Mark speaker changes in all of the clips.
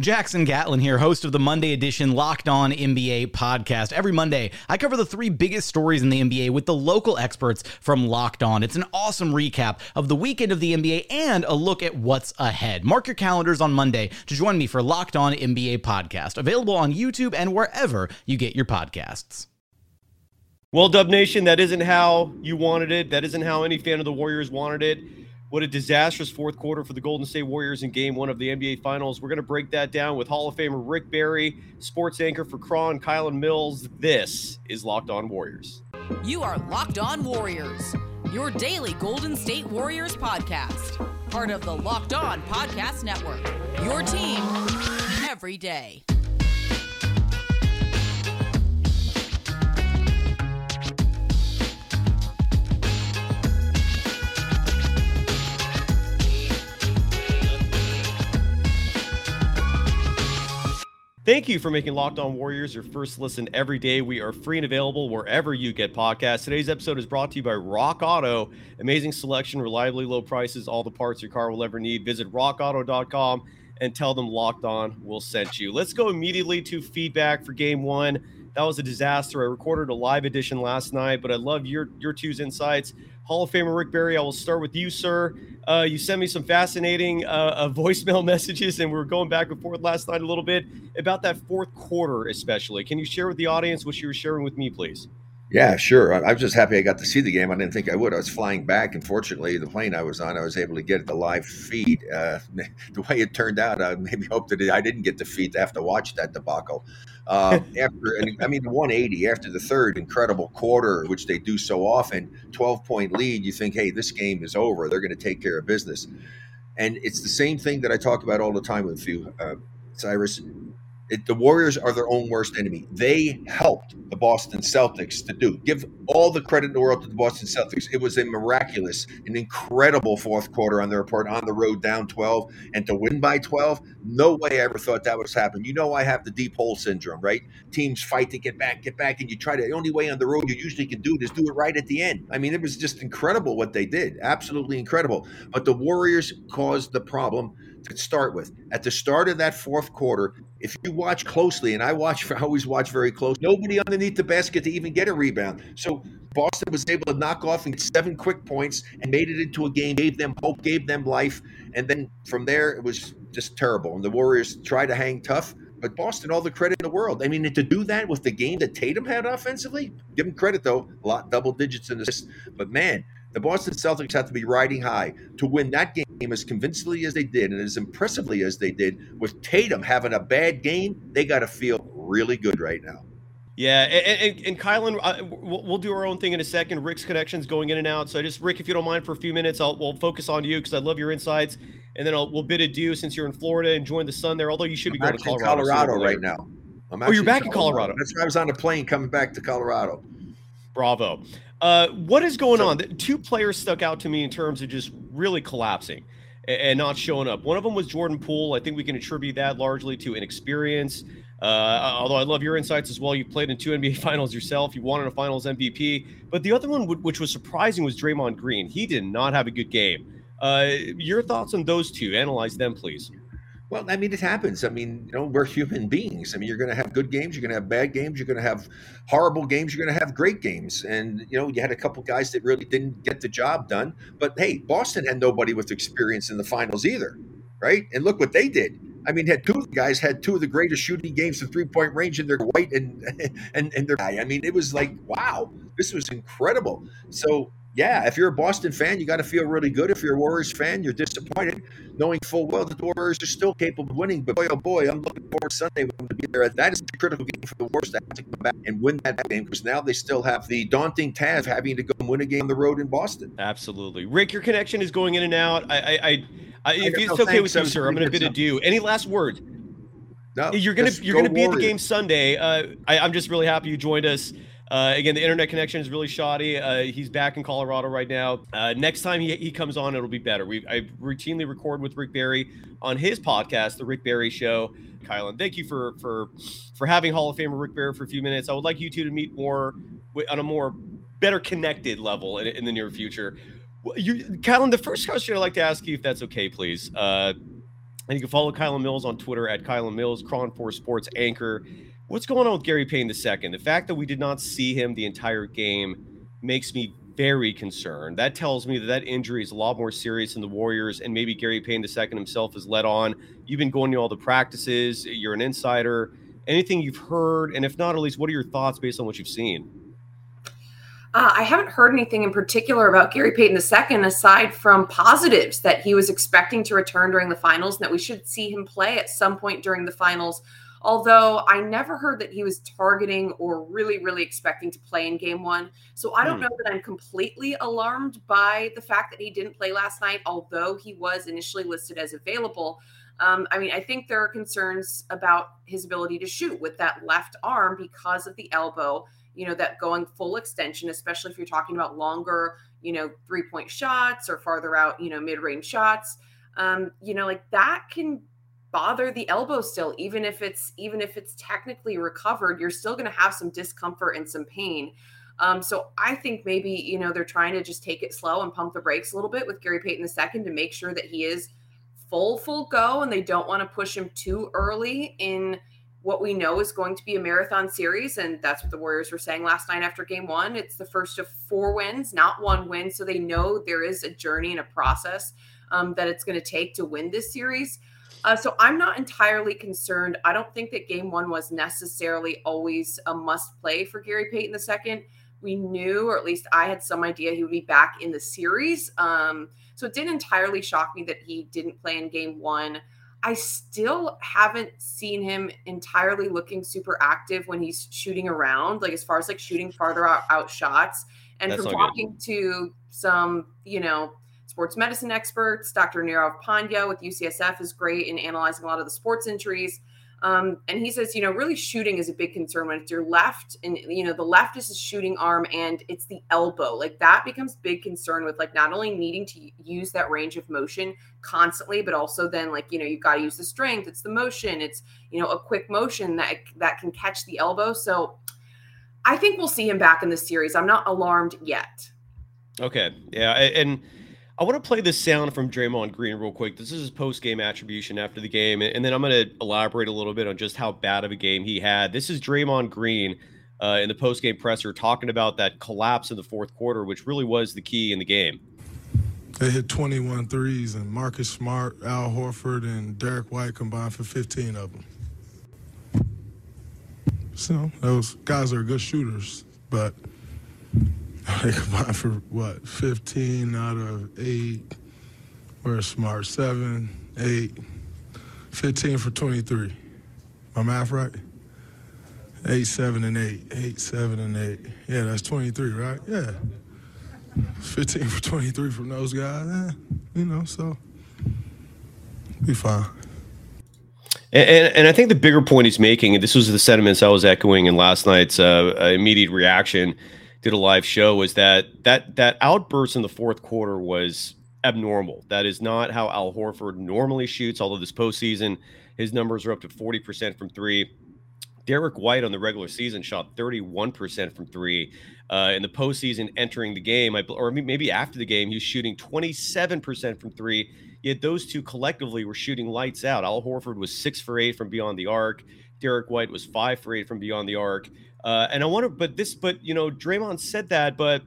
Speaker 1: Jackson Gatlin here, host of the Monday edition Locked On NBA podcast. Every Monday, I cover the three biggest stories in the NBA with the local experts from Locked On. It's an awesome recap of the weekend of the NBA and a look at what's ahead. Mark your calendars on Monday to join me for Locked On NBA podcast, available on YouTube and wherever you get your podcasts.
Speaker 2: Well, Dub Nation, that isn't how you wanted it. That isn't how any fan of the Warriors wanted it. What a disastrous fourth quarter for the Golden State Warriors in game one of the NBA Finals. We're going to break that down with Hall of Famer Rick Barry, sports anchor for KRON, Kylen Mills. This is Locked On Warriors.
Speaker 3: You are Locked On Warriors, your daily Golden State Warriors podcast. Part of the Locked On Podcast Network. Your team every day.
Speaker 2: Thank you for making Locked On Warriors your first listen every day. We are free and available wherever you get podcasts. Today's episode is brought to you by Rock Auto. Amazing selection, reliably low prices, all the parts your car will ever need. Visit rockauto.com and tell them Locked On will send you. Let's go immediately to feedback for game one. That was a disaster. I recorded a live edition last night, but I love your your two's insights. Hall of Famer Rick Barry, I will start with you, sir. Uh, you sent me some fascinating uh, uh, voicemail messages, and we were going back and forth last night a little bit about that fourth quarter, especially. Can you share with the audience what you were sharing with me, please?
Speaker 4: Yeah, sure. I, I was just happy I got to see the game. I didn't think I would. I was flying back, and fortunately, the plane I was on, I was able to get the live feed. Uh, the way it turned out, I maybe hoped that I didn't get the feed to have to watch that debacle. Uh, after, I mean, the 180 after the third incredible quarter, which they do so often, 12 point lead, you think, hey, this game is over. They're going to take care of business. And it's the same thing that I talk about all the time with you, uh, Cyrus. It, the Warriors are their own worst enemy. They helped the Boston Celtics to do. Give all the credit in the world to the Boston Celtics. It was a miraculous, an incredible fourth quarter on their part on the road down 12 and to win by 12. No way I ever thought that was happen. You know, I have the deep hole syndrome, right? Teams fight to get back, get back, and you try to. The only way on the road you usually can do it is do it right at the end. I mean, it was just incredible what they did. Absolutely incredible. But the Warriors caused the problem to start with. At the start of that fourth quarter, if you watch closely, and I watch, I always watch very close, nobody underneath the basket to even get a rebound. So Boston was able to knock off and get seven quick points and made it into a game, gave them hope, gave them life. And then from there, it was just terrible. And the Warriors tried to hang tough. But Boston, all the credit in the world. I mean, to do that with the game that Tatum had offensively, give him credit though, a lot double digits in this. But man, the Boston Celtics have to be riding high to win that game as convincingly as they did and as impressively as they did. With Tatum having a bad game, they got to feel really good right now.
Speaker 2: Yeah, and, and, and Kylen, uh, we'll, do our own thing in a second. Rick's connections going in and out. So just Rick, if you don't mind for a few minutes, I'll we'll focus on you because I love your insights, and then I'll, we'll bid adieu since you're in Florida, enjoying the sun there. Although you should be
Speaker 4: I'm
Speaker 2: going to Colorado,
Speaker 4: Colorado right now.
Speaker 2: oh, you're back in Colorado.
Speaker 4: Colorado. That's why I was on a plane coming back to Colorado.
Speaker 2: Bravo. Uh, what is going so, on? Two players stuck out to me in terms of just really collapsing and not showing up. One of them was Jordan Poole. I think we can attribute that largely to inexperience. Uh, although I love your insights as well. You played in two NBA finals yourself. You won in a finals MVP. But the other one, which was surprising, was Draymond Green. He did not have a good game. Uh, your thoughts on those two? Analyze them, please.
Speaker 4: Well, I mean, it happens. I mean, you know, we're human beings. I mean, you're going to have good games, you're going to have bad games, you're going to have horrible games, you're going to have great games. And, you know, you had a couple guys that really didn't get the job done. But hey, Boston had nobody with experience in the finals either, right? And look what they did. I mean, had two guys had two of the greatest shooting games from three point range, and they're white and and and they're. I mean, it was like wow, this was incredible. So yeah, if you're a Boston fan, you got to feel really good. If you're a Warriors fan, you're disappointed, knowing full well that the Warriors are still capable of winning. But boy, oh boy, I'm looking forward to Sunday when to be there. That is a critical game for the Warriors to have to come back and win that game because now they still have the daunting task of having to go and win a game on the road in Boston.
Speaker 2: Absolutely, Rick. Your connection is going in and out. I, I, I, I if it's okay with you, sir, I'm going to bid adieu. Any last words?
Speaker 4: No,
Speaker 2: you're gonna you're go gonna be Warriors. at the game Sunday. Uh, I, I'm just really happy you joined us. Uh, again, the internet connection is really shoddy. Uh, he's back in Colorado right now. Uh, next time he, he comes on, it'll be better. We I routinely record with Rick Barry on his podcast, The Rick Barry Show. Kylen, thank you for for for having Hall of Famer Rick Barry for a few minutes. I would like you two to meet more on a more better connected level in, in the near future. You, Kylen, the first question I'd like to ask you, if that's okay, please. Uh, and you can follow Kylen Mills on Twitter at Kylen Mills, KRON 4 Sports anchor. What's going on with Gary Payton II? The fact that we did not see him the entire game makes me very concerned. That tells me that that injury is a lot more serious than the Warriors, and maybe Gary Payton II himself is led on. You've been going to all the practices. You're an insider. Anything you've heard, and if not, at least what are your thoughts based on what you've seen?
Speaker 5: Uh, I haven't heard anything in particular about Gary Payton II aside from positives that he was expecting to return during the finals and that we should see him play at some point during the finals although I never heard that he was targeting or really, really expecting to play in game one. So I don't hmm. know that I'm completely alarmed by the fact that he didn't play last night, although he was initially listed as available. Um, I mean, I think there are concerns about his ability to shoot with that left arm because of the elbow, you know, that going full extension, especially if you're talking about longer, you know, three point shots or farther out, you know, mid range shots. Um, you know, like that can bother the elbow still even if it's even if it's technically recovered you're still going to have some discomfort and some pain. Um, so i think maybe you know they're trying to just take it slow and pump the brakes a little bit with gary payton II to make sure that he is full full go and they don't want to push him too early in what we know is going to be a marathon series and that's what the warriors were saying last night after game one. It's the first of four wins not one win so they know there is a journey and a process um, that it's going to take to win this series uh, so I'm not entirely concerned. I don't think that game one was necessarily always a must play for Gary Payton II. We knew, or at least I had some idea he would be back in the series. Um, so it didn't entirely shock me that he didn't play in game one. I still haven't seen him entirely looking super active when he's shooting around, like as far as like shooting farther out, out shots. And That's from talking good. to some, you know, sports medicine experts. Dr. Nirav Pandya with UCSF is great in analyzing a lot of the sports injuries. Um, and he says, you know, really shooting is a big concern when it's your left and, you know, the left is a shooting arm and it's the elbow. Like that becomes big concern with like not only needing to use that range of motion constantly, but also then like, you know, you've got to use the strength. It's the motion. It's, you know, a quick motion that, that can catch the elbow. So I think we'll see him back in the series. I'm not alarmed yet.
Speaker 2: Okay. Yeah. And, I want to play this sound from Draymond Green real quick. This is his post game attribution after the game, and then I'm going to elaborate a little bit on just how bad of a game he had. This is Draymond Green uh, in the post game presser talking about that collapse in the fourth quarter, which really was the key in the game.
Speaker 6: They hit 21 threes, and Marcus Smart, Al Horford, and Derrick White combined for 15 of them. So those guys are good shooters, but they combined for what? 15 out of eight. We're smart. Seven, eight, 15 for 23. My math right? Eight, seven, and eight. Eight, seven, and eight. Yeah, that's 23, right? Yeah. 15 for 23 from those guys. Eh, you know, so be fine.
Speaker 2: And, and, and, I think the bigger point he's making, and this was the sentiments I was echoing in last night's uh, immediate reaction, did a live show was that that that outburst in the fourth quarter was abnormal. That is not how Al Horford normally shoots. Although this postseason, his numbers are up to forty percent from three. Derrick White on the regular season shot 31% from three. Uh, in the postseason, entering the game, I, or maybe after the game, he was shooting 27% from three. Yet those two collectively were shooting lights out. Al Horford was six for eight from beyond the arc. Derrick White was five for eight from beyond the arc. Uh, and I wonder, but this, but you know, Draymond said that, but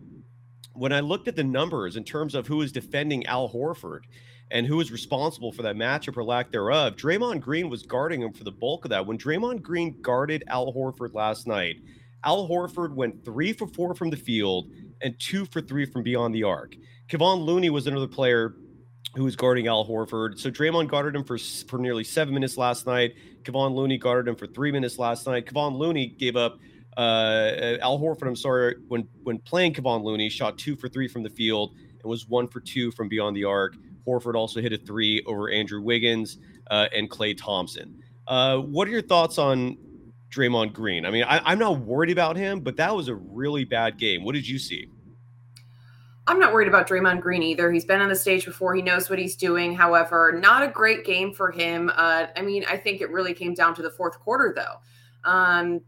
Speaker 2: when I looked at the numbers in terms of who is defending Al Horford and who is responsible for that matchup or lack thereof, Draymond Green was guarding him for the bulk of that. When Draymond Green guarded Al Horford last night, Al Horford went three for four from the field, and two for three from beyond the arc. Kevon Looney was another player who was guarding Al Horford. So Draymond guarded him for, for nearly seven minutes last night. Kevon Looney guarded him for three minutes last night. Kevon Looney gave up uh, Al Horford. I'm sorry when when playing Kevon Looney shot two for three from the field and was one for two from beyond the arc. Horford also hit a three over Andrew Wiggins uh, and Klay Thompson. Uh, what are your thoughts on Draymond Green? I mean, I, am not worried about him, but that was a really bad game. What did you see?
Speaker 5: I'm not worried about Draymond Green either. He's been on the stage before. He knows what he's doing. However, not a great game for him. Uh, I mean, I think it really came down to the fourth quarter, though. Um,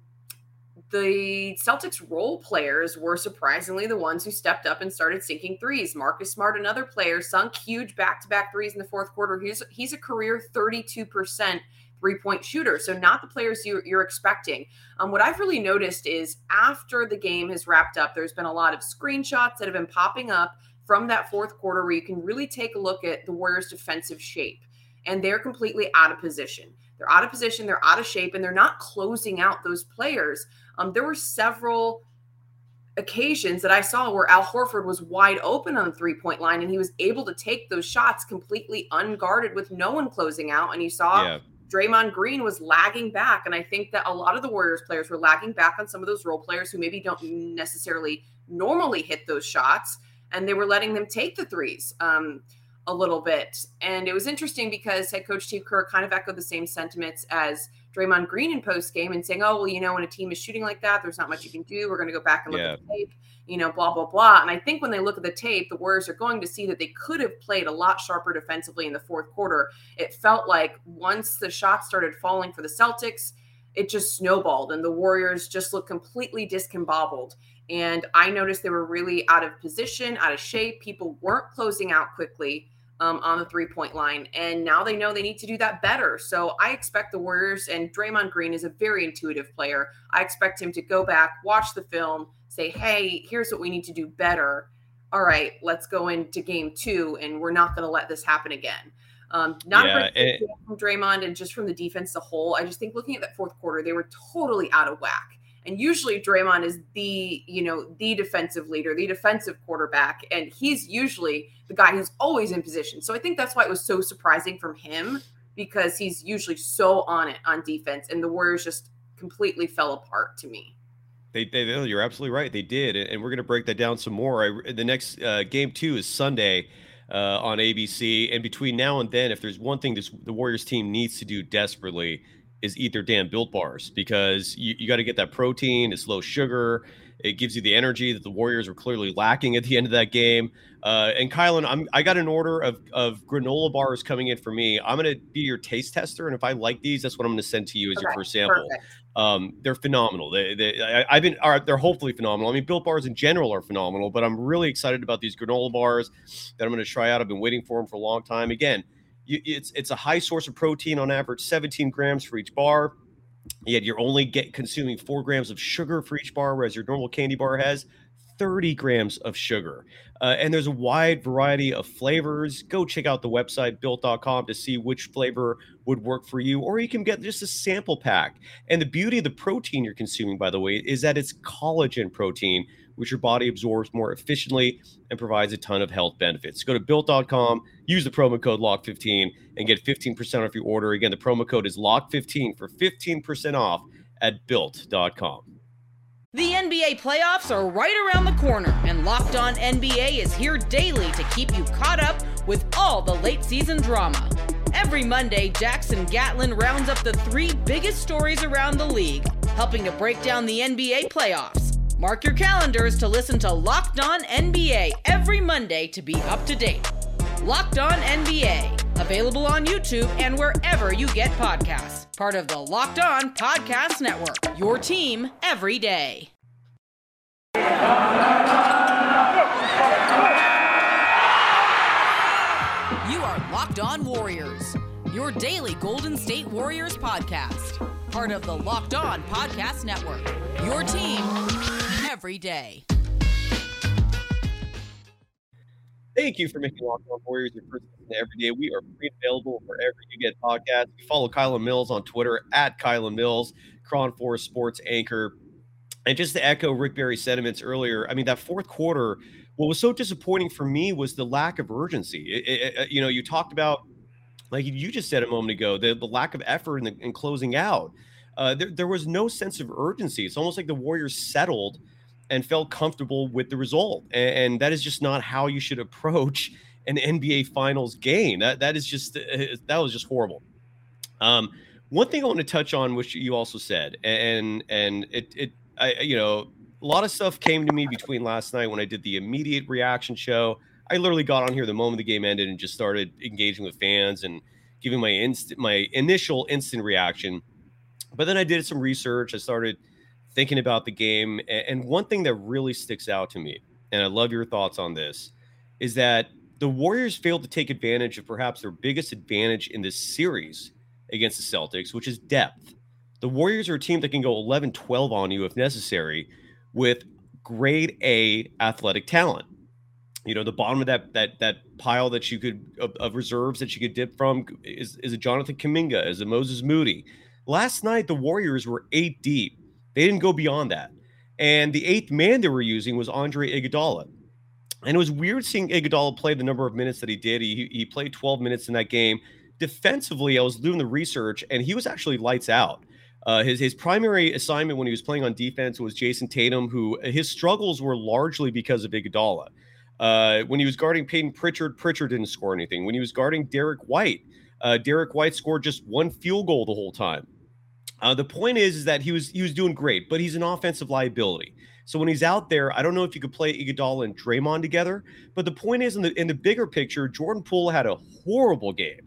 Speaker 5: the Celtics role players were surprisingly the ones who stepped up and started sinking threes. Marcus Smart, another player, sunk huge back-to-back threes in the fourth quarter. He's he's a career 32% three-point shooter. So not the players you, are expecting. Um, what I've really noticed is after the game has wrapped up, there's been a lot of screenshots that have been popping up from that fourth quarter where you can really take a look at the Warriors' defensive shape. And they're completely out of position. They're out of position, they're out of shape, and they're not closing out those players um, there were several occasions that I saw where Al Horford was wide open on the three point line and he was able to take those shots completely unguarded with no one closing out. And you saw yeah. Draymond Green was lagging back. And I think that a lot of the Warriors players were lagging back on some of those role players who maybe don't necessarily normally hit those shots and they were letting them take the threes. Um, a little bit. And it was interesting because head coach Steve Kerr kind of echoed the same sentiments as Draymond Green in post game and saying, oh, well, you know, when a team is shooting like that, there's not much you can do. We're going to go back and look yeah. at the tape, you know, blah, blah, blah. And I think when they look at the tape, the Warriors are going to see that they could have played a lot sharper defensively in the fourth quarter. It felt like once the shots started falling for the Celtics, it just snowballed and the Warriors just looked completely discombobbled. And I noticed they were really out of position, out of shape. People weren't closing out quickly um, on the three point line. And now they know they need to do that better. So I expect the Warriors and Draymond Green is a very intuitive player. I expect him to go back, watch the film, say, hey, here's what we need to do better. All right, let's go into game two, and we're not going to let this happen again. Um, not yeah, it, from Draymond and just from the defense as a whole. I just think looking at that fourth quarter, they were totally out of whack. And usually Draymond is the, you know, the defensive leader, the defensive quarterback, and he's usually the guy who's always in position. So I think that's why it was so surprising from him because he's usually so on it on defense, and the Warriors just completely fell apart to me.
Speaker 2: They, they, you're absolutely right. They did, and we're going to break that down some more. I, the next uh, game two is Sunday uh, on ABC, and between now and then, if there's one thing this, the Warriors team needs to do desperately, is eat their damn built bars because you, you got to get that protein. It's low sugar. It gives you the energy that the Warriors were clearly lacking at the end of that game. Uh, and Kylen, I'm I got an order of of granola bars coming in for me. I'm gonna be your taste tester, and if I like these, that's what I'm gonna send to you as okay, your first sample. Um, they're phenomenal. They, they I, have been are they're hopefully phenomenal. I mean, built bars in general are phenomenal, but I'm really excited about these granola bars that I'm gonna try out. I've been waiting for them for a long time. Again you, it's it's a high source of protein on average, 17 grams for each bar. Yet you're only get consuming four grams of sugar for each bar, whereas your normal candy bar has 30 grams of sugar. Uh, and there's a wide variety of flavors. Go check out the website built.com to see which flavor would work for you, or you can get just a sample pack. And the beauty of the protein you're consuming, by the way, is that it's collagen protein, which your body absorbs more efficiently and provides a ton of health benefits. Go to built.com, use the promo code LOCK15 and get 15% off your order. Again, the promo code is LOCK15 for 15% off at built.com.
Speaker 3: The NBA playoffs are right around the corner, and Locked On NBA is here daily to keep you caught up with all the late season drama. Every Monday, Jackson Gatlin rounds up the three biggest stories around the league, helping to break down the NBA playoffs. Mark your calendars to listen to Locked On NBA every Monday to be up to date. Locked On NBA, available on YouTube and wherever you get podcasts. Part of the Locked On Podcast Network. Your team every day. You are Locked On Warriors, your daily Golden State Warriors podcast. Part of the Locked On Podcast Network. Your team every day.
Speaker 2: Thank you for making Locked On Warriors your first listen every day. We are free available wherever you get podcasts. You follow Kylen Mills on Twitter at Kylen Mills, KRON 4 Sports anchor. And just to echo Rick Barry's sentiments earlier, I mean, that fourth quarter, what was so disappointing for me was the lack of urgency. It, it, you know, you talked about, like you just said a moment ago, the, the lack of effort in, the, in closing out. Uh, there, there was no sense of urgency. It's almost like the Warriors settled and felt comfortable with the result. And, and that is just not how you should approach an NBA Finals game. That that is just uh, that was just horrible. Um, one thing I want to touch on, which you also said, and and it it I you know a lot of stuff came to me between last night when I did the immediate reaction show. I literally got on here the moment the game ended and just started engaging with fans and giving my instant my initial instant reaction. But then I did some research. I started thinking about the game, and one thing that really sticks out to me, and I love your thoughts on this, is that the Warriors failed to take advantage of perhaps their biggest advantage in this series against the Celtics, which is depth. The Warriors are a team that can go 11 12 on you if necessary with grade A athletic talent. You know, the bottom of that that that pile that you could of, of reserves that you could dip from is, is a Jonathan Kuminga, is a Moses Moody. Last night, the Warriors were eight deep. They didn't go beyond that. And the eighth man they were using was Andre Iguodala. And it was weird seeing Iguodala play the number of minutes that he did. He, he played 12 minutes in that game. Defensively, I was doing the research, and he was actually lights out. Uh, his his primary assignment when he was playing on defense was Jayson Tatum, who his struggles were largely because of Iguodala. Uh, when he was guarding Payton Pritchard, Pritchard didn't score anything. When he was guarding Derrick White, uh, Derrick White scored just one field goal the whole time. Uh, the point is, is that he was he was doing great, but he's an offensive liability. So when he's out there, I don't know if you could play Iguodala and Draymond together. But the point is, in the in the bigger picture, Jordan Poole had a horrible game,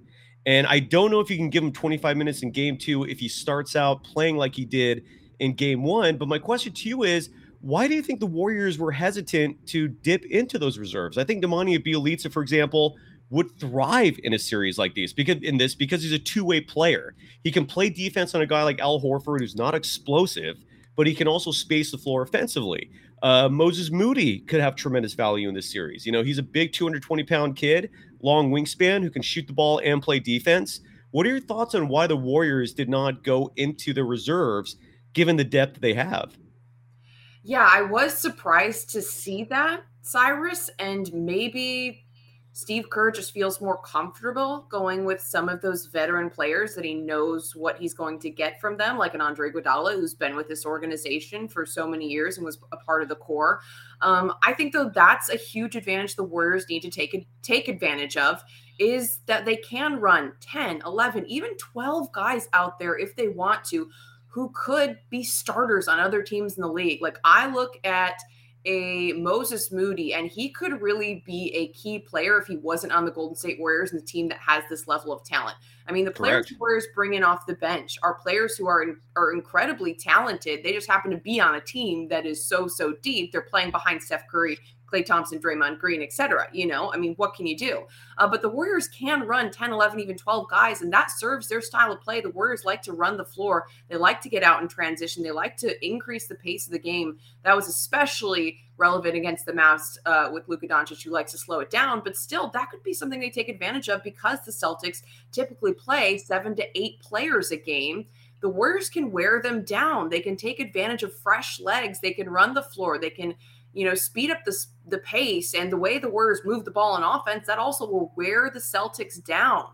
Speaker 2: and I don't know if you can give him 25 minutes in game two if he starts out playing like he did in game one. But my question to you is, why do you think the Warriors were hesitant to dip into those reserves? I think Nemanja Bjelica, for example, would thrive in a series like these because in this because he's a two-way player. He can play defense on a guy like Al Horford who's not explosive, but he can also space the floor offensively. Uh, Moses Moody could have tremendous value in this series. You know, he's a big 220 pound kid, long wingspan who can shoot the ball and play defense. What are your thoughts on why the Warriors did not go into the reserves given the depth they have?
Speaker 5: Yeah, I was surprised to see that, Cyrus, and maybe Steve Kerr just feels more comfortable going with some of those veteran players that he knows what he's going to get from them, like an Andre Iguodala, who's been with this organization for so many years and was a part of the core. Um, I think though that's a huge advantage the Warriors need to take take advantage of is that they can run 10, 11, even 12 guys out there if they want to, who could be starters on other teams in the league. Like I look at a Moses Moody, and he could really be a key player if he wasn't on the Golden State Warriors and the team that has this level of talent. I mean, the players the Warriors bring in off the bench are players who are in, are incredibly talented. They just happen to be on a team that is so so deep. They're playing behind Steph Curry, Klay Thompson, Draymond Green, etc. You know, I mean, what can you do? Uh, but the Warriors can run 10, 11, even 12 guys, and that serves their style of play. The Warriors like to run the floor. They like to get out in transition. They like to increase the pace of the game. That was especially relevant against the Mavs uh, with Luka Doncic, who likes to slow it down. But still, that could be something they take advantage of because the Celtics typically play seven to eight players a game the Warriors can wear them down. They can take advantage of fresh legs. They can run the floor. They can you know, speed up the, the pace and the way the Warriors move the ball on offense, that also will wear the Celtics down.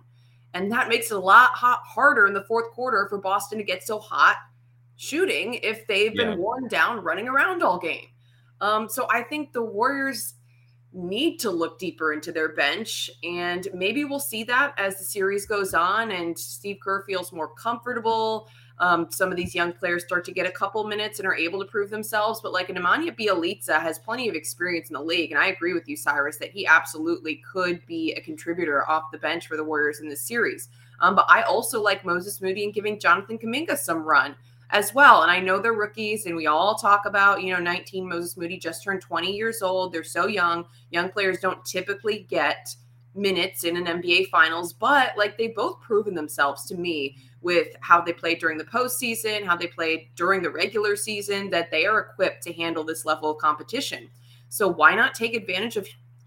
Speaker 5: And that makes it a lot hot, harder in the fourth quarter for Boston to get so hot shooting if they've yeah. been worn down running around all game. Um, so I think the Warriors need to look deeper into their bench. And maybe we'll see that as the series goes on and Steve Kerr feels more comfortable um, some of these young players start to get a couple minutes and are able to prove themselves. But like Nemanja Bjelica has plenty of experience in the league, and I agree with you, Cyrus, that he absolutely could be a contributor off the bench for the Warriors in this series. Um, but I also like Moses Moody and giving Jonathan Kuminga some run as well. And I know they're rookies, and we all talk about, you know, 19 Moses Moody just turned 20 years old. They're so young. Young players don't typically get minutes in an NBA finals, but like they've both proven themselves to me with how they played during the postseason, how they played during the regular season, that they are equipped to handle this level of competition. So why not take advantage of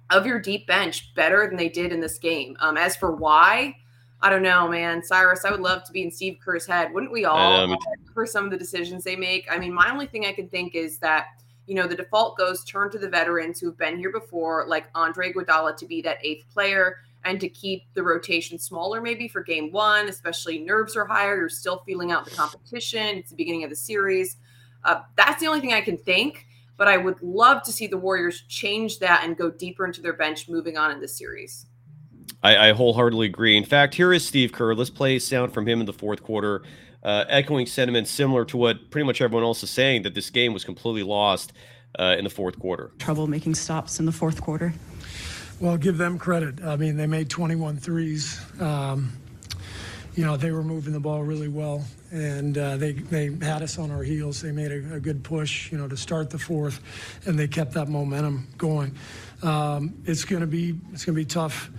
Speaker 5: of your deep bench better than they did in this game? Um, as for why, I don't know, man. Cyrus, I would love to be in Steve Kerr's head. Wouldn't we all
Speaker 2: Um,
Speaker 5: for some of the decisions they make? I mean, my only thing I can think is that, you know, the default goes turn to the veterans who've been here before, like Andre Iguodala to be that eighth player and to keep the rotation smaller maybe for game one, especially nerves are higher. You're still feeling out the competition. It's the beginning of the series. Uh, that's the only thing I can think. But I would love to see the Warriors change that and go deeper into their bench moving on in the series.
Speaker 2: I, I wholeheartedly agree. In fact, here is Steve Kerr. Let's play sound from him in the fourth quarter, uh, echoing sentiments similar to what pretty much everyone else is saying that this game was completely lost uh, in the fourth quarter.
Speaker 7: Trouble making stops in the fourth quarter.
Speaker 6: Well, give them credit. I mean, they made 21 threes. Um, you know, they were moving the ball really well, and uh, they they had us on our heels. They made a, a, good push, you know, to start the fourth, and they kept that momentum going. Um, it's going to be it's going to be tough,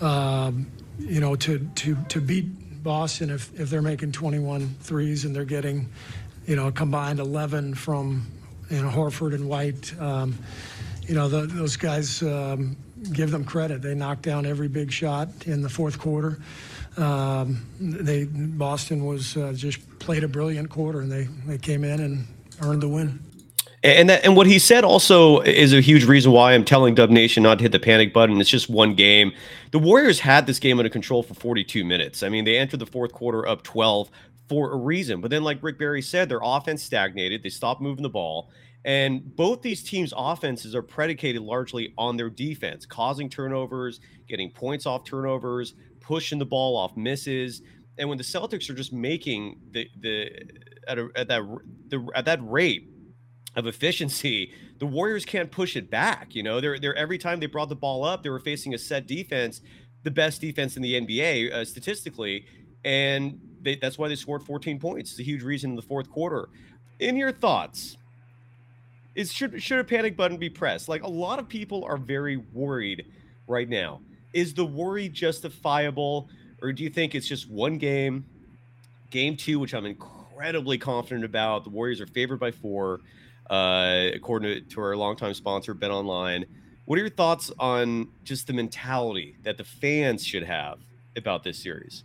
Speaker 6: um, you know, to to to beat Boston if if they're making 21 threes and they're getting, you know, combined 11 from you know Horford and White. Um, you know, the, those guys um, give them credit. They knocked down every big shot in the fourth quarter. Um, they Boston was uh, just played a brilliant quarter, and they they came in and earned the win.
Speaker 2: And that, and what he said also is a huge reason why I'm telling Dub Nation not to hit the panic button. It's just one game. The Warriors had this game under control for 42 minutes. I mean, they entered the fourth quarter up 12 for a reason. But then, like Rick Barry said, their offense stagnated. They stopped moving the ball. And both these teams' offenses are predicated largely on their defense, causing turnovers, getting points off turnovers, pushing the ball off misses. And when the Celtics are just making the the at, a, at that the at that rate of efficiency, the Warriors can't push it back. You know, they're they're every time they brought the ball up, they were facing a set defense, the best defense in the NBA uh, statistically, and they, that's why they scored 14 points. It's a huge reason in the fourth quarter. In your thoughts, is should should a panic button be pressed? Like a lot of people are very worried right now. Is the worry justifiable, or do you think it's just one game, game two, which I'm incredibly confident about? The Warriors are favored by four, uh, according to, to our longtime sponsor, BetOnline. What are your thoughts on just the mentality that the fans should have about this series?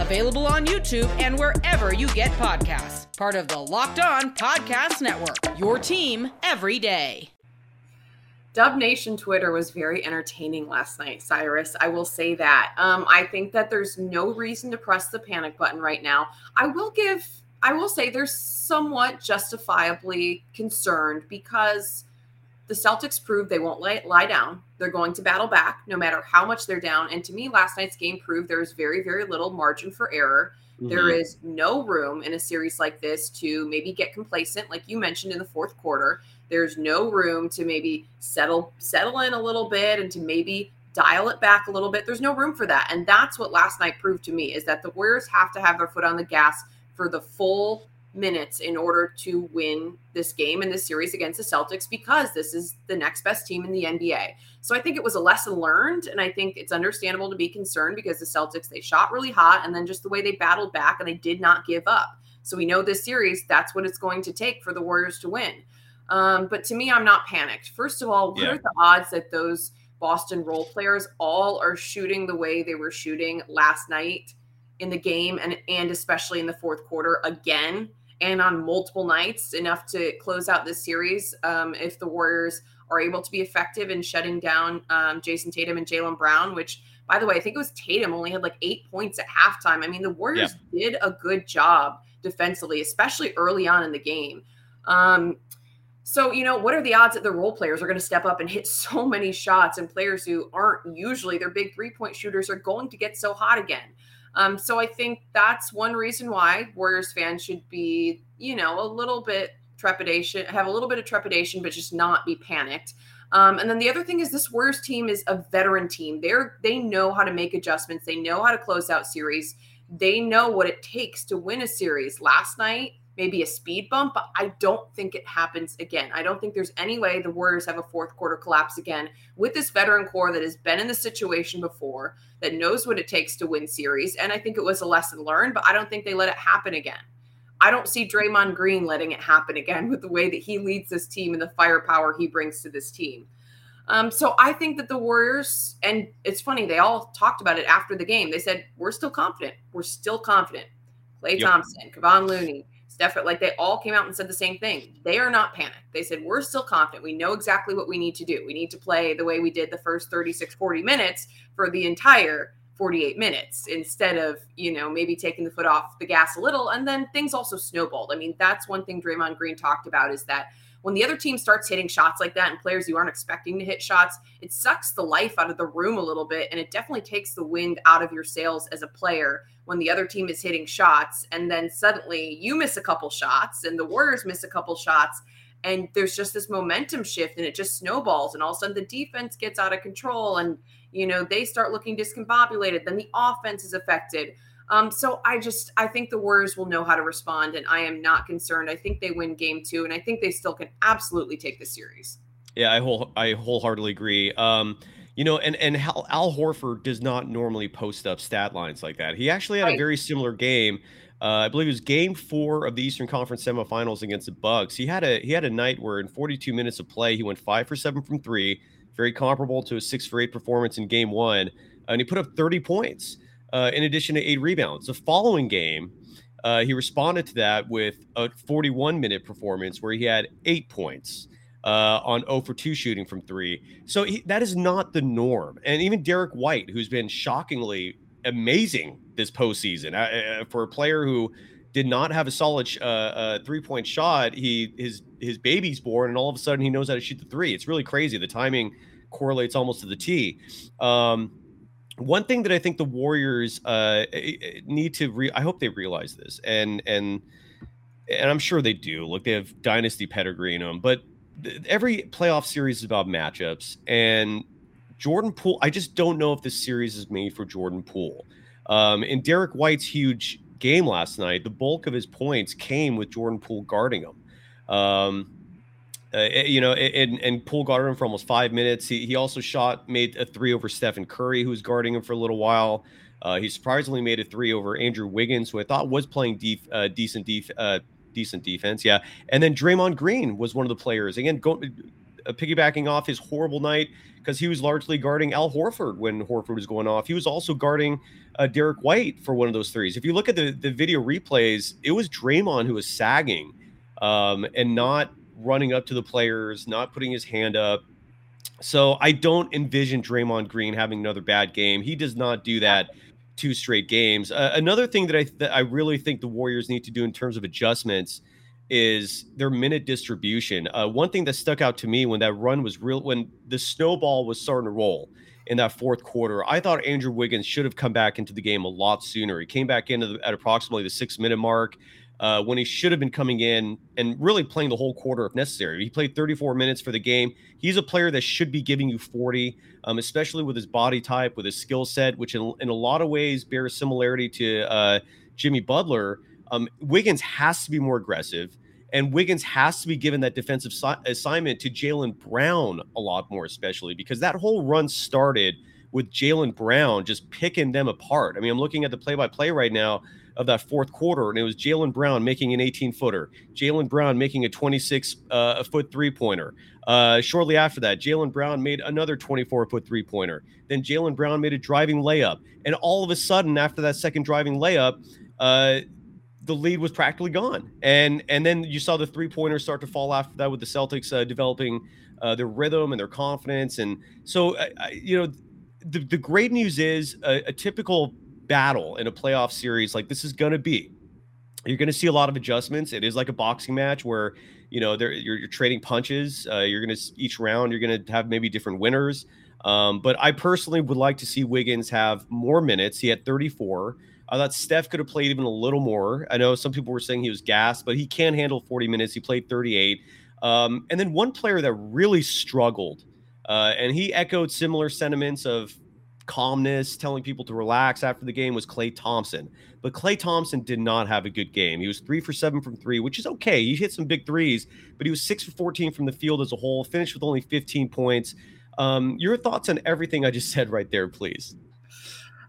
Speaker 3: available on YouTube and wherever you get podcasts. Part of the Locked On Podcast Network, your team every day.
Speaker 5: Dub Nation Twitter was very entertaining last night, Cyrus. I will say that. Um, I think that there's no reason to press the panic button right now. I will give, I will say they're somewhat justifiably concerned because the Celtics proved they won't lie, lie down. They're going to battle back no matter how much they're down. And to me, last night's game proved there's very, very little margin for error. Mm-hmm. There is no room in a series like this to maybe get complacent, like you mentioned in the fourth quarter. There's no room to maybe settle settle in a little bit and to maybe dial it back a little bit. There's no room for that. And that's what last night proved to me is that the Warriors have to have their foot on the gas for the full minutes in order to win this game and this series against the Celtics because this is the next best team in the NBA. So I think it was a lesson learned and I think it's understandable to be concerned because the Celtics they shot really hot and then just the way they battled back and they did not give up. So we know this series that's what it's going to take for the Warriors to win. Um, but to me I'm not panicked. First of all, what yeah. are the odds that those Boston role players all are shooting the way they were shooting last night in the game and and especially in the fourth quarter again? And on multiple nights enough to close out this series um, if the Warriors are able to be effective in shutting down um, Jayson Tatum and Jaylen Brown, which, by the way, I think it was Tatum only had like eight points at halftime. I mean, the Warriors yeah. did a good job defensively, especially early on in the game. Um, so, you know, what are the odds that the role players are going to step up and hit so many shots and players who aren't usually their big three point shooters are going to get so hot again? Um, so I think that's one reason why Warriors fans should be, you know, a little bit trepidation, have a little bit of trepidation, but just not be panicked. Um, and then the other thing is this Warriors team is a veteran team. They're they know how to make adjustments. They know how to close out series. They know what it takes to win a series. Last night, maybe a speed bump, but I don't think it happens again. I don't think there's any way the Warriors have a fourth quarter collapse again with this veteran core that has been in the situation before, that knows what it takes to win series. And I think it was a lesson learned, but I don't think they let it happen again. I don't see Draymond Green letting it happen again with the way that he leads this team and the firepower he brings to this team. Um, so I think that the Warriors, and it's funny, they all talked about it after the game. They said, We're still confident. We're still confident. Klay yep. Thompson, Kevon Looney, Steph, like they all came out and said the same thing. They are not panicked. They said, We're still confident. We know exactly what we need to do. We need to play the way we did the first 36, 40 minutes for the entire 48 minutes instead of, you know, maybe taking the foot off the gas a little. And then things also snowballed. I mean, that's one thing Draymond Green talked about is that when the other team starts hitting shots like that and players you aren't expecting to hit shots, it sucks the life out of the room a little bit. And it definitely takes the wind out of your sails as a player when the other team is hitting shots. And then suddenly you miss a couple shots and the Warriors miss a couple shots. And there's just this momentum shift and it just snowballs. And all of a sudden the defense gets out of control and, you know, they start looking discombobulated. Then the offense is affected. Um, so I just I think the Warriors will know how to respond, and I am not concerned. I think they win game two, and I think they still can absolutely take the series.
Speaker 2: Yeah, I whole I wholeheartedly agree. Um, you know, and and Al, Al, Horford does not normally post up stat lines like that. He actually had right. a very similar game. Uh, I believe it was Game Four of the Eastern Conference semifinals against the Bucks. He had a he had a night where in 42 minutes of play, he went five for seven from three, very comparable to a six for eight performance in Game One, and he put up 30 points uh, in addition to eight rebounds. The following game, uh, he responded to that with a 41 minute performance where he had eight points uh, on 0 for 2 shooting from three. So he, that is not the norm. And even Derrick White, who's been shockingly amazing this postseason, uh, uh, for a player who did not have a solid uh, uh, three point shot, he his his baby's born, and all of a sudden he knows how to shoot the three. It's really crazy. The timing correlates almost to the T. Um, one thing that I think the Warriors uh, need to re- I hope they realize this and and and I'm sure they do. Look, they have dynasty pedigree in them, but th- every playoff series is about matchups and Jordan Poole. I just don't know if this series is made for Jordan Poole. Um, in Derrick White's huge game last night, the bulk of his points came with Jordan Poole guarding him. Um, uh, eh, you know, and and Poole guarded him for almost five minutes. He he also shot made a three over Stephen Curry, who was guarding him for a little while. Uh, he surprisingly made a three over Andrew Wiggins, who I thought was playing def, uh, decent def, uh, decent defense. Yeah, and then Draymond Green was one of the players again, uh, piggybacking off his horrible night because he was largely guarding Al Horford when Horford was going off. He was also guarding uh, Derrick White for one of those threes. If you look at the the video replays, it was Draymond who was sagging um, and not running up to the players, not putting his hand up. So I don't envision Draymond Green having another bad game. He does not do that two straight games. Uh, another thing that I that I really think the Warriors need to do in terms of adjustments is their minute distribution. Uh, one thing that stuck out to me when that run was real, when the snowball was starting to roll in that fourth quarter, I thought Andrew Wiggins should have come back into the game a lot sooner. He came back in at approximately the six minute mark uh, when he should have been coming in and really playing the whole quarter if necessary. He played 34 minutes for the game. He's a player that should be giving you 40, um, especially with his body type, with his skill set, which in, in, a lot of ways bears similarity to uh, Jimmy Butler. Um, Wiggins has to be more aggressive, and Wiggins has to be given that defensive si- assignment to Jaylen Brown a lot more, especially because that whole run started with Jaylen Brown just picking them apart. I mean, I'm looking at the play by play right now of that fourth quarter, and it was Jaylen Brown making an 18 footer, Jaylen Brown making a 26 uh, foot three pointer. Uh, shortly after that, Jaylen Brown made another 24 foot three pointer. Then Jaylen Brown made a driving layup, and all of a sudden, after that second driving layup, uh, the lead was practically gone. And and then you saw the three pointers start to fall after that with the Celtics uh, developing uh, their rhythm and their confidence. And so, you know, the, the great news is a, a typical battle in a playoff series like this is going to be. You're going to see a lot of adjustments. It is like a boxing match where you know you're, you're, trading punches uh, you're going to each round you're going to have maybe different winners. Um, but i personally would like to see wiggins have more minutes. He had 34 i thought steph could have played even a little more. I know some people were saying he was gassed but he can handle 40 minutes. He played 38 um, and then one player that really struggled uh, and he echoed similar sentiments of calmness, telling people to relax after the game was Klay Thompson. But Klay Thompson did not have a good game. He was three for seven from three, which is okay. He hit some big threes, but he was six for 14 from the field as a whole, finished with only 15 points. Um, your thoughts on everything I just said right there, please.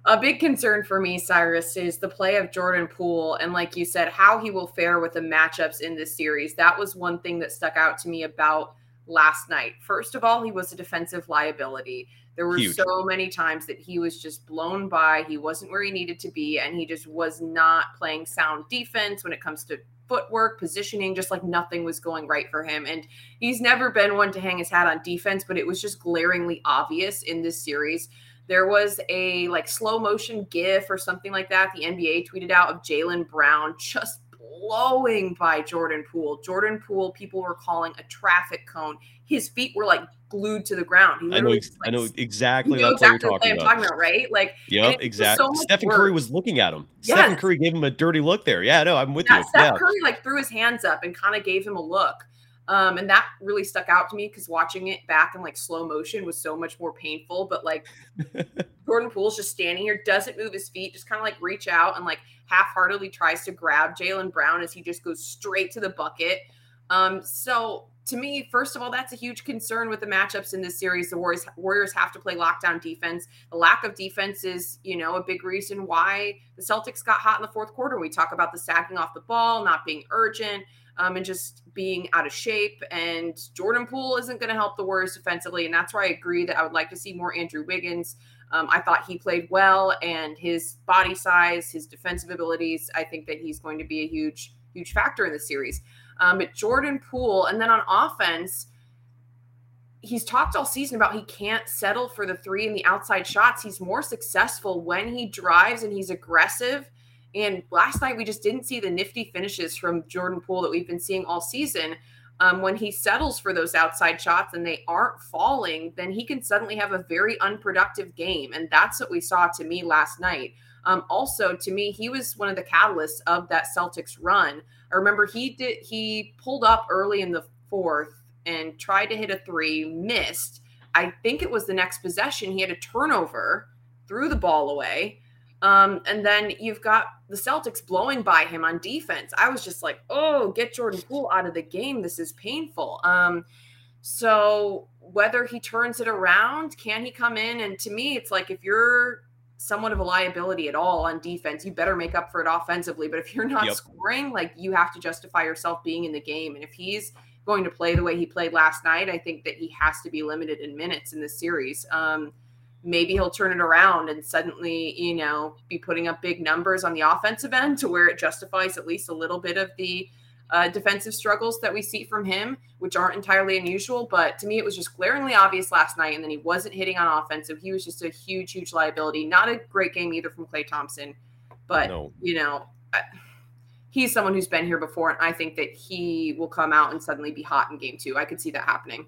Speaker 5: A big concern for me, Cyrus, is the play of Jordan Poole. And like you said, how he will fare with the matchups in this series. That was one thing that stuck out to me about last night. First of all, he was a defensive liability. There were Huge. so many times that he was just blown by. He wasn't where he needed to be, and he just was not playing sound defense when it comes to footwork, positioning, just like nothing was going right for him. And he's never been one to hang his hat on defense, but it was just glaringly obvious in this series. There was a like slow motion GIF or something like that. The NBA tweeted out of Jaylen Brown just blowing by Jordan Poole. Jordan Poole, people were calling a traffic cone. His feet were like glued to the ground.
Speaker 2: I know, like, I know exactly
Speaker 5: you know
Speaker 2: exactly
Speaker 5: what
Speaker 2: you're
Speaker 5: talking about. I'm talking about, right? Like,
Speaker 2: yep, exactly. So Stephen work. Curry was looking at him. Yes. Stephen Curry gave him a dirty look there. Yeah, no, I'm with
Speaker 5: yeah,
Speaker 2: you.
Speaker 5: Steph
Speaker 2: yeah.
Speaker 5: Curry like threw his hands up and kind of gave him a look. Um, and that really stuck out to me because watching it back in like slow motion was so much more painful. But like Jordan Poole's just standing here, doesn't move his feet, just kind of like reach out and like half heartedly tries to grab Jaylen Brown as he just goes straight to the bucket. Um, so to me, first of all, that's a huge concern with the matchups in this series. The Warriors Warriors have to play lockdown defense. The lack of defense is, you know, a big reason why the Celtics got hot in the fourth quarter. We talk about the sacking off the ball, not being urgent um, and just being out of shape. And Jordan Poole isn't going to help the Warriors defensively. And that's why I agree that I would like to see more Andrew Wiggins. Um, I thought he played well, and his body size, his defensive abilities, I think that he's going to be a huge, huge factor in the series. Um, but Jordan Poole, and then on offense, he's talked all season about he can't settle for the three and the outside shots. He's more successful when he drives and he's aggressive and last night, we just didn't see the nifty finishes from Jordan Poole that we've been seeing all season. Um, when he settles for those outside shots and they aren't falling, then he can suddenly have a very unproductive game. And that's what we saw to me last night. Um, also, to me, he was one of the catalysts of that Celtics run. I remember he did he pulled up early in the fourth and tried to hit a three, missed. I think it was the next possession. He had a turnover, threw the ball away. Um, and then you've got the Celtics blowing by him on defense. I was just like, oh, get Jordan Poole out of the game. This is painful. Um, so whether he turns it around, can he come in? And to me, it's like if you're somewhat of a liability at all on defense, you better make up for it offensively. But if you're not yep. scoring, like you have to justify yourself being in the game. And if he's going to play the way he played last night, I think that he has to be limited in minutes in this series. Um, maybe he'll turn it around and suddenly, you know, be putting up big numbers on the offensive end to where it justifies at least a little bit of the uh, defensive struggles that we see from him, which aren't entirely unusual. But to me, it was just glaringly obvious last night. And then he wasn't hitting on offense. So he was just a huge, huge liability. Not a great game either from Klay Thompson. But, no. you know, I, he's someone who's been here before. And I think that he will come out and suddenly be hot in game two. I could see that happening.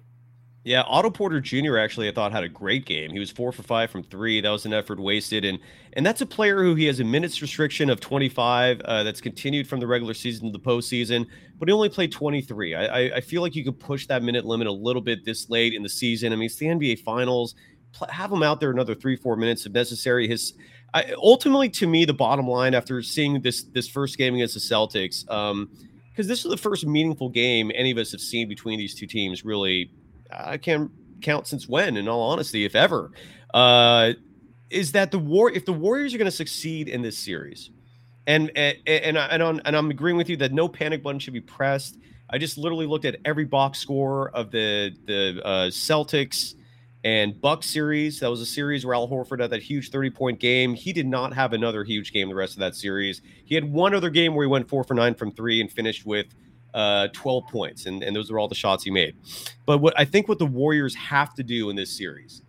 Speaker 2: Yeah, Otto Porter Jr. actually I thought had a great game. He was four for five from three. That was an effort wasted, and and that's a player who he has a minutes restriction of 25 uh, that's continued from the regular season to the postseason, but he only played 23. I, I, I feel like you could push that minute limit a little bit this late in the season. I mean, it's the NBA Finals. Have him out there another three four minutes if necessary. His I, ultimately to me the bottom line after seeing this this first game against the Celtics. Um, because this is the first meaningful game any of us have seen between these two teams really I can't count since when, in all honesty, if ever, uh, is that the war? If the Warriors are going to succeed in this series, and and and, and, on, and I'm agreeing with you that no panic button should be pressed. I just literally looked at every box score of the the uh, Celtics and Bucks series. That was a series where Al Horford had that huge 30 point game. He did not have another huge game the rest of that series. He had one other game where he went four for nine from three and finished with uh, 12 points, and, and those are all the shots he made. But what I think what the Warriors have to do in this series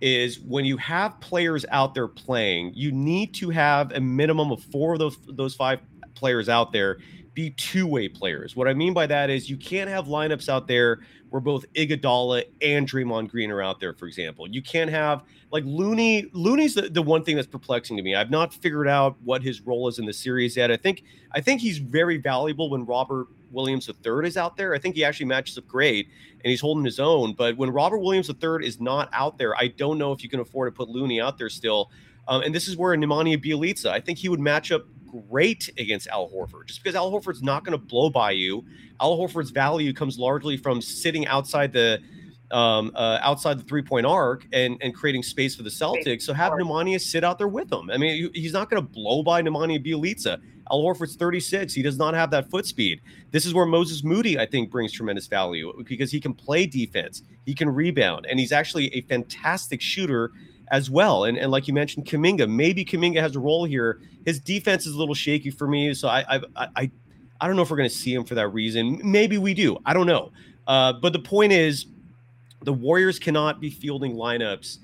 Speaker 2: is when you have players out there playing, you need to have a minimum of four of those those five players out there be two-way players. What I mean by that is you can't have lineups out there where both Iguodala and Draymond Green are out there, for example. You can't have like Looney. Looney's the, the one thing that's perplexing to me. I've not figured out what his role is in the series yet. I think I think he's very valuable when Robert Williams III is out there. I think he actually matches up great and he's holding his own. But when Robert Williams III is not out there, I don't know if you can afford to put Looney out there still. Um, and this is where Nemanja Bjelica, I think he would match up great against Al Horford, just because Al Horford's not going to blow by you. Al Horford's value comes largely from sitting outside the um, uh, outside the three point arc and and creating space for the Celtics. So have Nemanja sit out there with him. I mean, he's not going to blow by Nemanja Bjelica. Al Horford's 36. He does not have that foot speed. This is where Moses Moody, I think, brings tremendous value because he can play defense, he can rebound, and he's actually a fantastic shooter as well. And, and like you mentioned, Kuminga, maybe Kuminga has a role here. His defense is a little shaky for me, so I I I, I don't know if we're going to see him for that reason. Maybe we do. I don't know. Uh, but the point is, the Warriors cannot be fielding lineups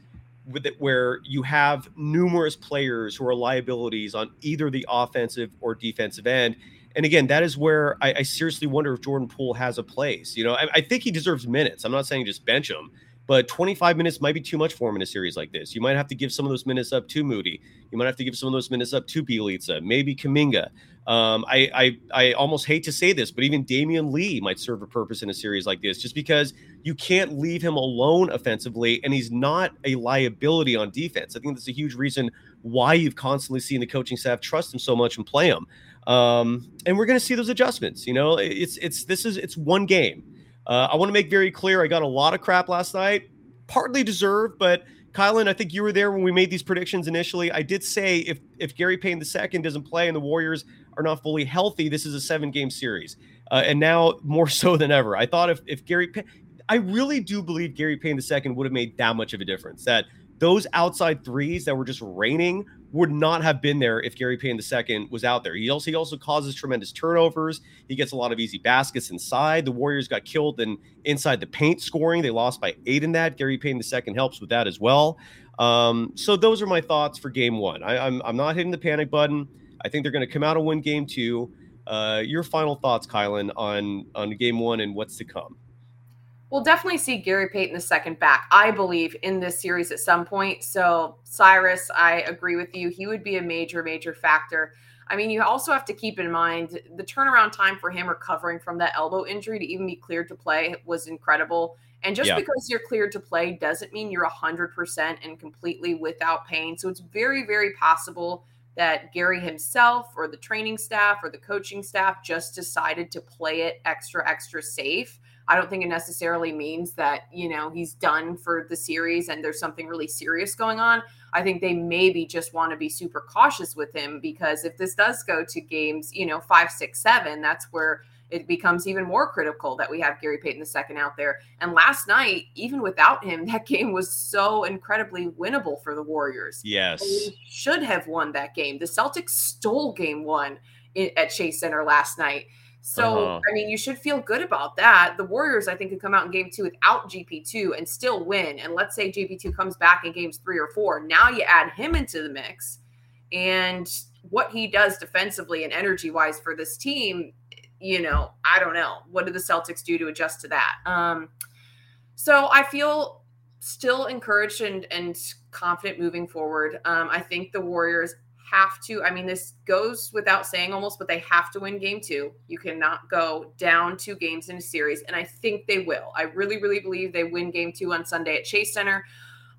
Speaker 2: with it where you have numerous players who are liabilities on either the offensive or defensive end. And again, that is where I, I seriously wonder if Jordan Poole has a place. You know, I, I think he deserves minutes. I'm not saying just bench him, but 25 minutes might be too much for him in a series like this. You might have to give some of those minutes up to Moody. You might have to give some of those minutes up to Bjelica, maybe Kuminga. Um, I, I I almost hate to say this, but even Damion Lee might serve a purpose in a series like this, just because you can't leave him alone offensively, and he's not a liability on defense. I think that's a huge reason why you've constantly seen the coaching staff trust him so much and play him. Um, and we're going to see those adjustments. You know, it's it's this is it's one game. Uh, I want to make very clear I got a lot of crap last night, partly deserved, but Kylen, I think you were there when we made these predictions initially. I did say if if Gary Payton II doesn't play and the Warriors are not fully healthy, this is a seven game series, uh, and now more so than ever. I thought if if Gary, Pay- I really do believe Gary Payton II would have made that much of a difference. That those outside threes that were just raining would not have been there if Gary Payton II was out there. He also he also causes tremendous turnovers. He gets a lot of easy baskets inside. The Warriors got killed in inside the paint scoring. They lost by eight in that. Gary Payton II helps with that as well. Um, so those are my thoughts for Game One. I, I'm I'm not hitting the panic button. I think they're going to come out and win Game Two. Uh, your final thoughts, Kylen, on on Game One and what's to come
Speaker 5: we'll definitely see Gary Payton II back, I believe, in this series at some point. So, Cyrus, I agree with you. He would be a major, major factor. I mean, you also have to keep in mind the turnaround time for him recovering from that elbow injury to even be cleared to play was incredible. And just yeah. because you're cleared to play doesn't mean you're 100% and completely without pain. So, it's very, very possible that Gary himself or the training staff or the coaching staff just decided to play it extra, extra safe I don't think it necessarily means that, you know, he's done for the series and there's something really serious going on. I think they maybe just want to be super cautious with him because if this does go to games, you know, five, six, seven, that's where it becomes even more critical that we have Gary Payton II out there. And last night, even without him, that game was so incredibly winnable for the Warriors.
Speaker 2: Yes.
Speaker 5: We should have won that game. The Celtics stole game one at Chase Center last night. So, uh-huh. I mean, you should feel good about that. The Warriors, I think, could come out in game two without GP2 and still win. And let's say GP2 comes back in games three or four. Now you add him into the mix and what he does defensively and energy wise for this team, you know, I don't know. What do the Celtics do to adjust to that? Um, so I feel still encouraged and, and confident moving forward. Um, I think the Warriors have to, I mean, this goes without saying almost, but they have to win game two. You cannot go down two games in a series. And I think they will. I really, really believe they win game two on Sunday at Chase Center.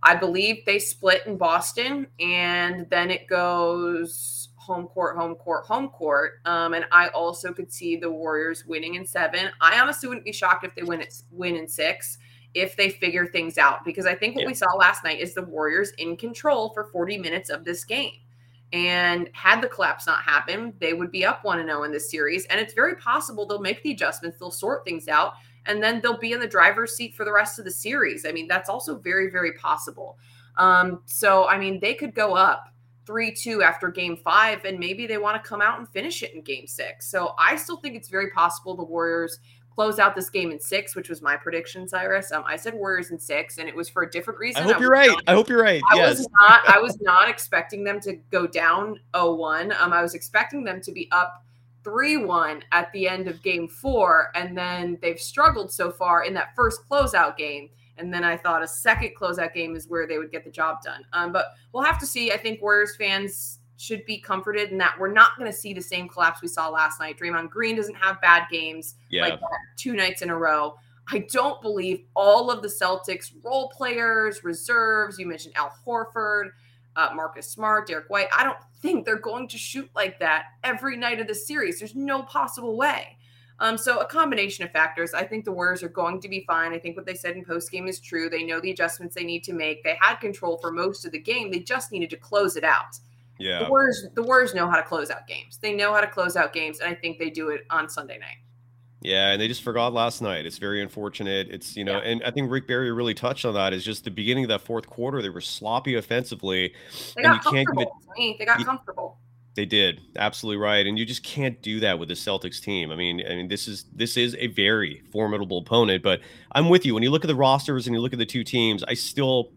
Speaker 5: I believe they split in Boston and then it goes home court, home court, home court. Um, and I also could see the Warriors winning in seven. I honestly wouldn't be shocked if they win it win in six if they figure things out because I think what yeah. we saw last night is the Warriors in control for 40 minutes of this game. And had the collapse not happened, they would be up 1 0 in this series. And it's very possible they'll make the adjustments, they'll sort things out, and then they'll be in the driver's seat for the rest of the series. I mean, that's also very, very possible. Um, so, I mean, they could go up 3 2 after game five, and maybe they want to come out and finish it in game six. So, I still think it's very possible the Warriors close out this game in six, which was my prediction, Cyrus. Um, I said Warriors in six, and it was for a different reason.
Speaker 2: I hope I you're right. Not, I hope you're right.
Speaker 5: I
Speaker 2: yes.
Speaker 5: was not. I was not expecting them to go down 0-1. Um, I was expecting them to be up 3 1 at the end of game four. And then they've struggled so far in that first closeout game. And then I thought a second closeout game is where they would get the job done. Um, but we'll have to see. I think Warriors fans should be comforted in that we're not going to see the same collapse we saw last night. Draymond Green doesn't have bad games
Speaker 2: Yeah.
Speaker 5: like that two nights in a row. I don't believe all of the Celtics role players, reserves, you mentioned Al Horford, uh, Marcus Smart, Derrick White. I don't think they're going to shoot like that every night of the series. There's no possible way. Um, so a combination of factors. I think the Warriors are going to be fine. I think what they said in post game is true. They know the adjustments they need to make. They had control for most of the game. They just needed to close it out.
Speaker 2: Yeah.
Speaker 5: The Warriors, the Warriors know how to close out games. They know how to close out games, and I think they do it on Sunday night.
Speaker 2: Yeah, and they just forgot last night. It's very unfortunate. It's you know,
Speaker 5: Yeah.
Speaker 2: and I think Rick Barry really touched on that. Is just the beginning of that fourth quarter. They were sloppy offensively,
Speaker 5: They
Speaker 2: and
Speaker 5: got
Speaker 2: you can't give it.
Speaker 5: comfortable. They got comfortable.
Speaker 2: They did absolutely right, and you just can't do that with the Celtics team. I mean, I mean, this is this is a very formidable opponent. But I'm with you when you look at the rosters and you look at the two teams. I still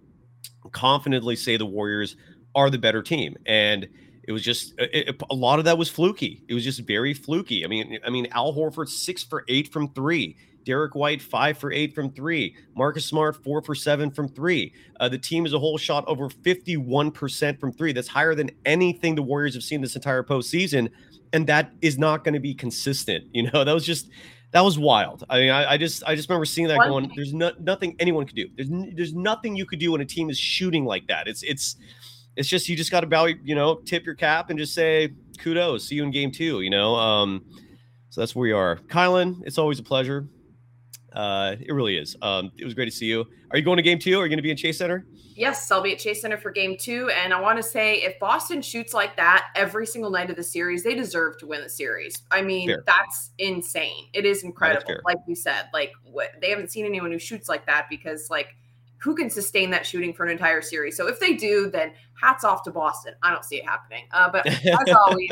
Speaker 2: confidently say the Warriors are the better team, and it was just it, it- a lot of that was fluky. It was just very fluky. I mean, I mean, Al Horford six for eight from three. Derrick White five for eight from three. Marcus Smart four for seven from three. Uh, the team as a whole shot over fifty one percent from three. That's higher than anything the Warriors have seen this entire postseason, and that is not going to be consistent. You know, that was just that was wild. I mean, I, I just I just remember seeing that going. There's no, nothing anyone could do. There's n- there's nothing you could do when a team is shooting like that. It's it's it's just you just got to bow, you know, tip your cap and just say kudos. See you in game two. You know, um, so that's where we are. Kylen, it's always a pleasure. Uh, it really is. Um, it was great to see you. Are you going to game two? Are you going to be in Chase Center?
Speaker 5: Yes, I'll be at Chase Center for game two. And I want to say if Boston shoots like that every single night of the series, they deserve to win the series. I mean,
Speaker 2: Fair.
Speaker 5: that's insane. It is incredible. Like you said, like what they haven't seen anyone who shoots like that because like who can sustain that shooting for an entire series? So if they do, then hats off to Boston. I don't see it happening. Uh, but as always,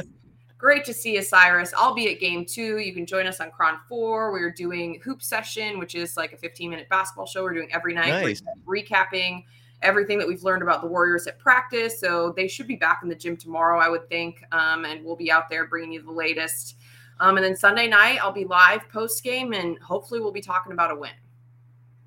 Speaker 5: great to see you, Cyrus. I'll be at game two. You can join us on KRON 4. We're doing Hoop Session, which is like a 15 minute basketball show we're doing every night.
Speaker 2: Nice.
Speaker 5: recapping everything that we've learned about the Warriors at practice. So they should be back in the gym tomorrow, I would think. Um, and we'll be out there bringing you the latest. Um, and then Sunday night, I'll be live post game, and hopefully, we'll be talking about a win.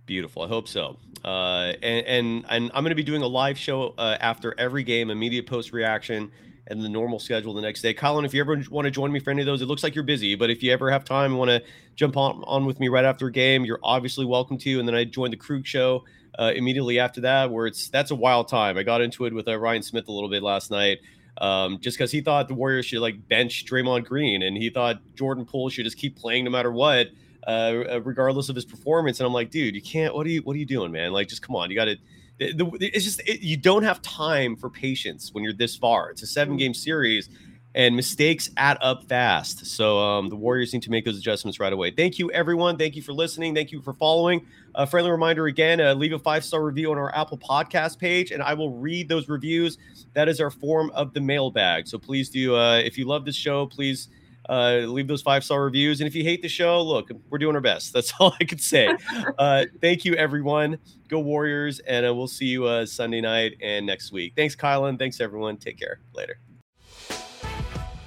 Speaker 2: Beautiful. I hope so. Uh, and, and and I'm going to be doing a live show uh, after every game, immediate post reaction, and the normal schedule the next day. Colin, if you ever want to join me for any of those, it looks like you're busy, but if you ever have time and want to jump on on with me right after a game, you're obviously welcome to. And then I joined the Krug show uh, immediately after that, where it's that's a wild time. I got into it with uh, Ryan Smith a little bit last night. Um, just because he thought the Warriors should like bench Draymond Green, and he thought Jordan Poole should just keep playing no matter what uh, regardless of his performance. And I'm like, dude, you can't. What are you? What are you doing, man? Like, just come on. You got to. It's just it, you don't have time for patience when you're this far. It's a seven game series, and mistakes add up fast. So um, the Warriors need to make those adjustments right away. Thank you, everyone. Thank you for listening. Thank you for following. A friendly reminder again: uh, leave a five star review on our Apple Podcast page, and I will read those reviews. That is our form of the mailbag. So please do. Uh, if you love this show, please uh, leave those five star reviews. And if you hate the show, look, we're doing our best. That's all I can say. uh, thank you, everyone. Go Warriors, and uh, we'll see you uh, Sunday night and next week. Thanks, Kylen. Thanks, everyone. Take care. Later.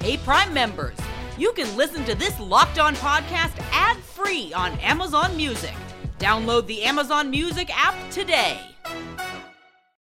Speaker 3: Hey, Prime members, you can listen to this Locked On podcast ad free on Amazon Music. Download the Amazon Music app today.